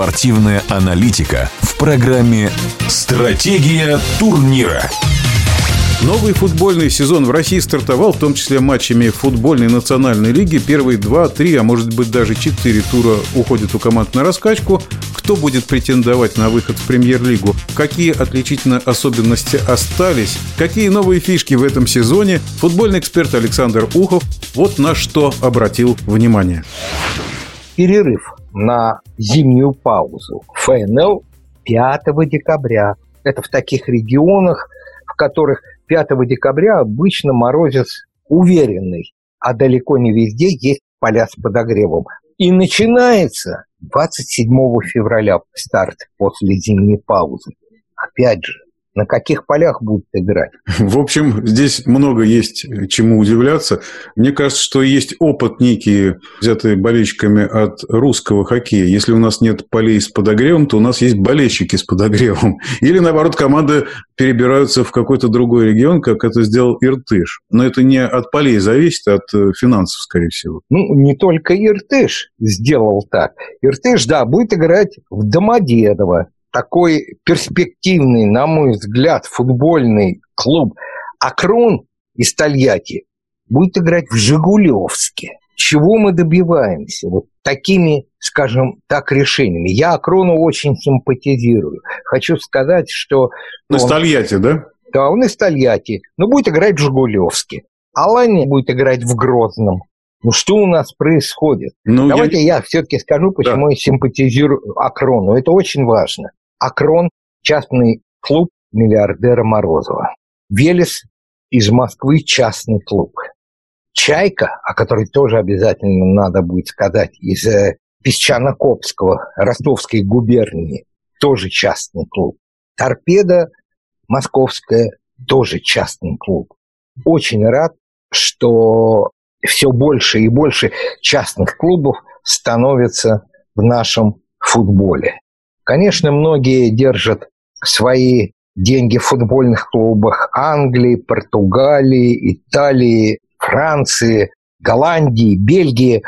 Спортивная аналитика в программе «Стратегия турнира». Новый футбольный сезон в России стартовал, в том числе матчами футбольной национальной лиги. Первые два, три, а может быть даже четыре тура уходят у команд на раскачку. Кто будет претендовать на выход в премьер-лигу? Какие отличительные особенности остались? Какие новые фишки в этом сезоне? Футбольный эксперт Александр Ухов вот на что обратил внимание. Перерыв на зимнюю паузу ФНЛ 5 декабря. Это в таких регионах, в которых 5 декабря обычно морозец уверенный, а далеко не везде есть поля с подогревом. И начинается 27 февраля старт после зимней паузы. Опять же, на каких полях будут играть. В общем, здесь много есть чему удивляться. Мне кажется, что есть опыт некий, взятый болельщиками от русского хоккея. Если у нас нет полей с подогревом, то у нас есть болельщики с подогревом. Или, наоборот, команды перебираются в какой-то другой регион, как это сделал Иртыш. Но это не от полей зависит, а от э, финансов, скорее всего. Ну, не только Иртыш сделал так. Иртыш, да, будет играть в Домодедово, такой перспективный, на мой взгляд, футбольный клуб Акрон из Тольятти будет играть в Жигулевске. Чего мы добиваемся? Вот такими, скажем так, решениями. Я Акрону очень симпатизирую. Хочу сказать, что... Он из Тольятти, да? Да, он из Тольятти. Но будет играть в Жигулевске. Алани будет играть в Грозном. Ну что у нас происходит? Ну, Давайте я, я все-таки скажу, почему да. я симпатизирую Акрону. Это очень важно. Акрон – частный клуб миллиардера Морозова. Велес из Москвы – частный клуб. Чайка, о которой тоже обязательно надо будет сказать, из э, Песчано-Копского, Ростовской губернии, тоже частный клуб. Торпеда Московская, тоже частный клуб. Очень рад, что все больше и больше частных клубов становится в нашем футболе. Конечно, многие держат свои деньги в футбольных клубах Англии, Португалии, Италии, Франции, Голландии, Бельгии.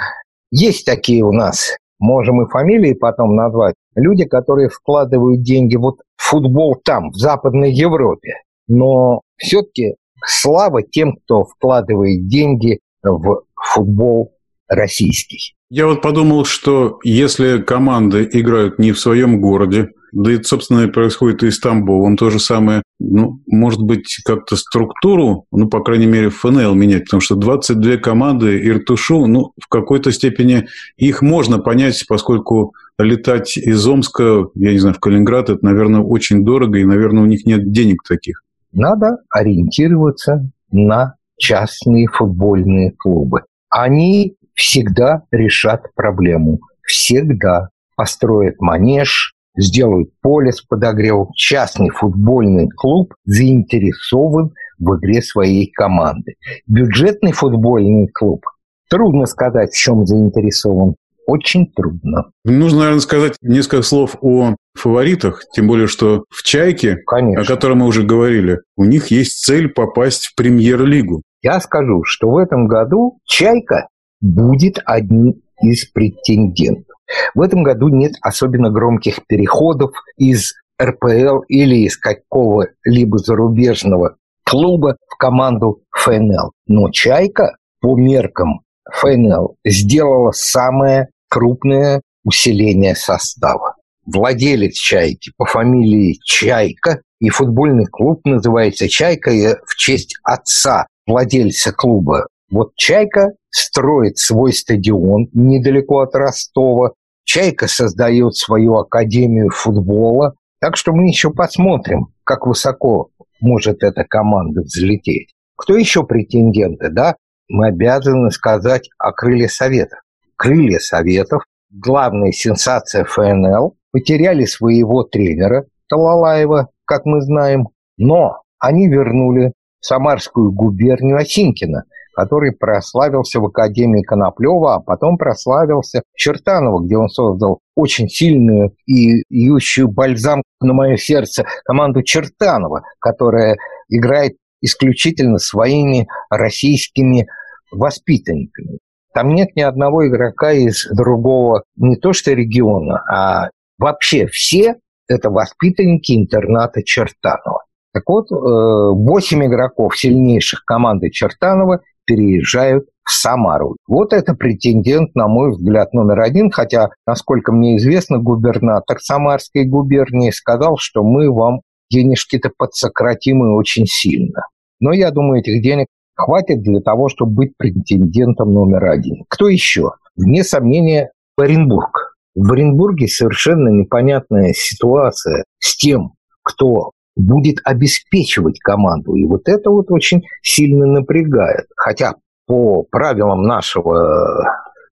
Есть такие у нас, можем и фамилии потом назвать, люди, которые вкладывают деньги вот в футбол там, в Западной Европе. Но все-таки слава тем, кто вкладывает деньги в футбол российский. Я вот подумал, что если команды играют не в своем городе, да и, собственно, происходит и с Тамбовом то же самое, ну, может быть, как-то структуру, ну, по крайней мере, ФНЛ менять, потому что 22 команды Иртушу, ну, в какой-то степени их можно понять, поскольку летать из Омска, я не знаю, в Калининград, это, наверное, очень дорого, и, наверное, у них нет денег таких. Надо ориентироваться на частные футбольные клубы. Они всегда решат проблему. Всегда построят манеж, сделают поле с подогревом. Частный футбольный клуб заинтересован в игре своей команды. Бюджетный футбольный клуб, трудно сказать, в чем заинтересован. Очень трудно. Нужно, наверное, сказать несколько слов о фаворитах, тем более, что в «Чайке», Конечно. о котором мы уже говорили, у них есть цель попасть в премьер-лигу. Я скажу, что в этом году «Чайка» будет одним из претендентов. В этом году нет особенно громких переходов из РПЛ или из какого-либо зарубежного клуба в команду ФНЛ. Но «Чайка» по меркам ФНЛ сделала самое крупное усиление состава. Владелец «Чайки» по фамилии Чайка, и футбольный клуб называется «Чайка» в честь отца владельца клуба. Вот «Чайка» строит свой стадион недалеко от Ростова. «Чайка» создает свою академию футбола. Так что мы еще посмотрим, как высоко может эта команда взлететь. Кто еще претенденты, да? Мы обязаны сказать о крылья Советов. Крылья Советов, главная сенсация ФНЛ, потеряли своего тренера Талалаева, как мы знаем, но они вернули Самарскую губернию Осинкина, который прославился в Академии Коноплева, а потом прославился в Чертаново, где он создал очень сильную и ющую бальзам на мое сердце команду Чертанова, которая играет исключительно своими российскими воспитанниками. Там нет ни одного игрока из другого, не то что региона, а Вообще все это воспитанники интерната Чертанова. Так вот, 8 э, игроков сильнейших команды Чертанова переезжают в Самару. Вот это претендент, на мой взгляд, номер один, хотя, насколько мне известно, губернатор Самарской губернии сказал, что мы вам денежки-то подсократим и очень сильно. Но я думаю, этих денег хватит для того, чтобы быть претендентом номер один. Кто еще? Вне сомнения, Оренбург. В Оренбурге совершенно непонятная ситуация с тем, кто будет обеспечивать команду. И вот это вот очень сильно напрягает. Хотя по правилам нашего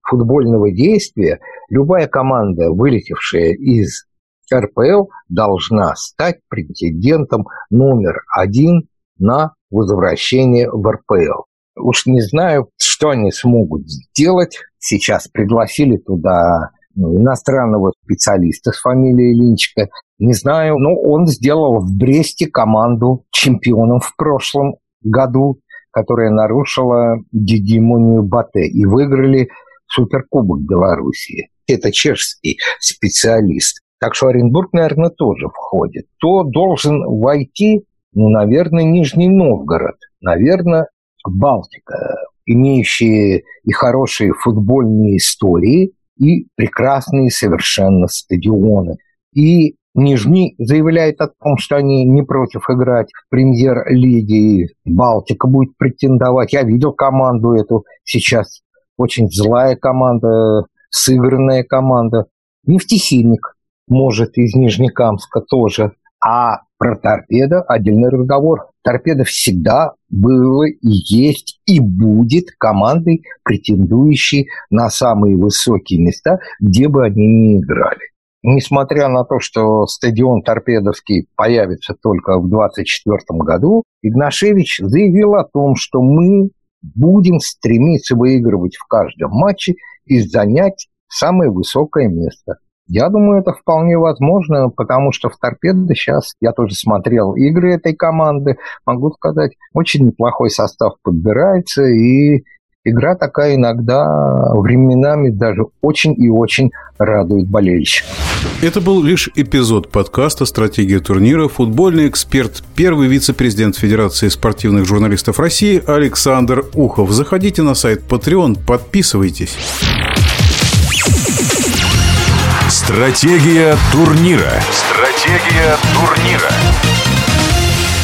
футбольного действия любая команда, вылетевшая из РПЛ, должна стать претендентом номер один на возвращение в РПЛ. Уж не знаю, что они смогут сделать. Сейчас пригласили туда иностранного специалиста с фамилией Линчка. Не знаю, но он сделал в Бресте команду чемпионом в прошлом году, которая нарушила гегемонию Бате и выиграли Суперкубок Белоруссии. Это чешский специалист. Так что Оренбург, наверное, тоже входит. Кто должен войти? Ну, наверное, Нижний Новгород. Наверное, Балтика, имеющие и хорошие футбольные истории, и прекрасные совершенно стадионы. И Нижний заявляет о том, что они не против играть в премьер-лиге. Балтика будет претендовать. Я видел команду эту сейчас. Очень злая команда, сыгранная команда. Нефтехимик может из Нижнекамска тоже. А про торпедо отдельный разговор. Торпедо всегда было есть и будет командой, претендующей на самые высокие места, где бы они ни играли. Несмотря на то, что стадион Торпедовский появится только в 2024 году, Игнашевич заявил о том, что мы будем стремиться выигрывать в каждом матче и занять самое высокое место. Я думаю, это вполне возможно, потому что в «Торпедо» сейчас, я тоже смотрел игры этой команды, могу сказать, очень неплохой состав подбирается, и игра такая иногда временами даже очень и очень радует болельщиков. Это был лишь эпизод подкаста «Стратегия турнира». Футбольный эксперт, первый вице-президент Федерации спортивных журналистов России Александр Ухов. Заходите на сайт Patreon, подписывайтесь. Стратегия турнира. Стратегия турнира.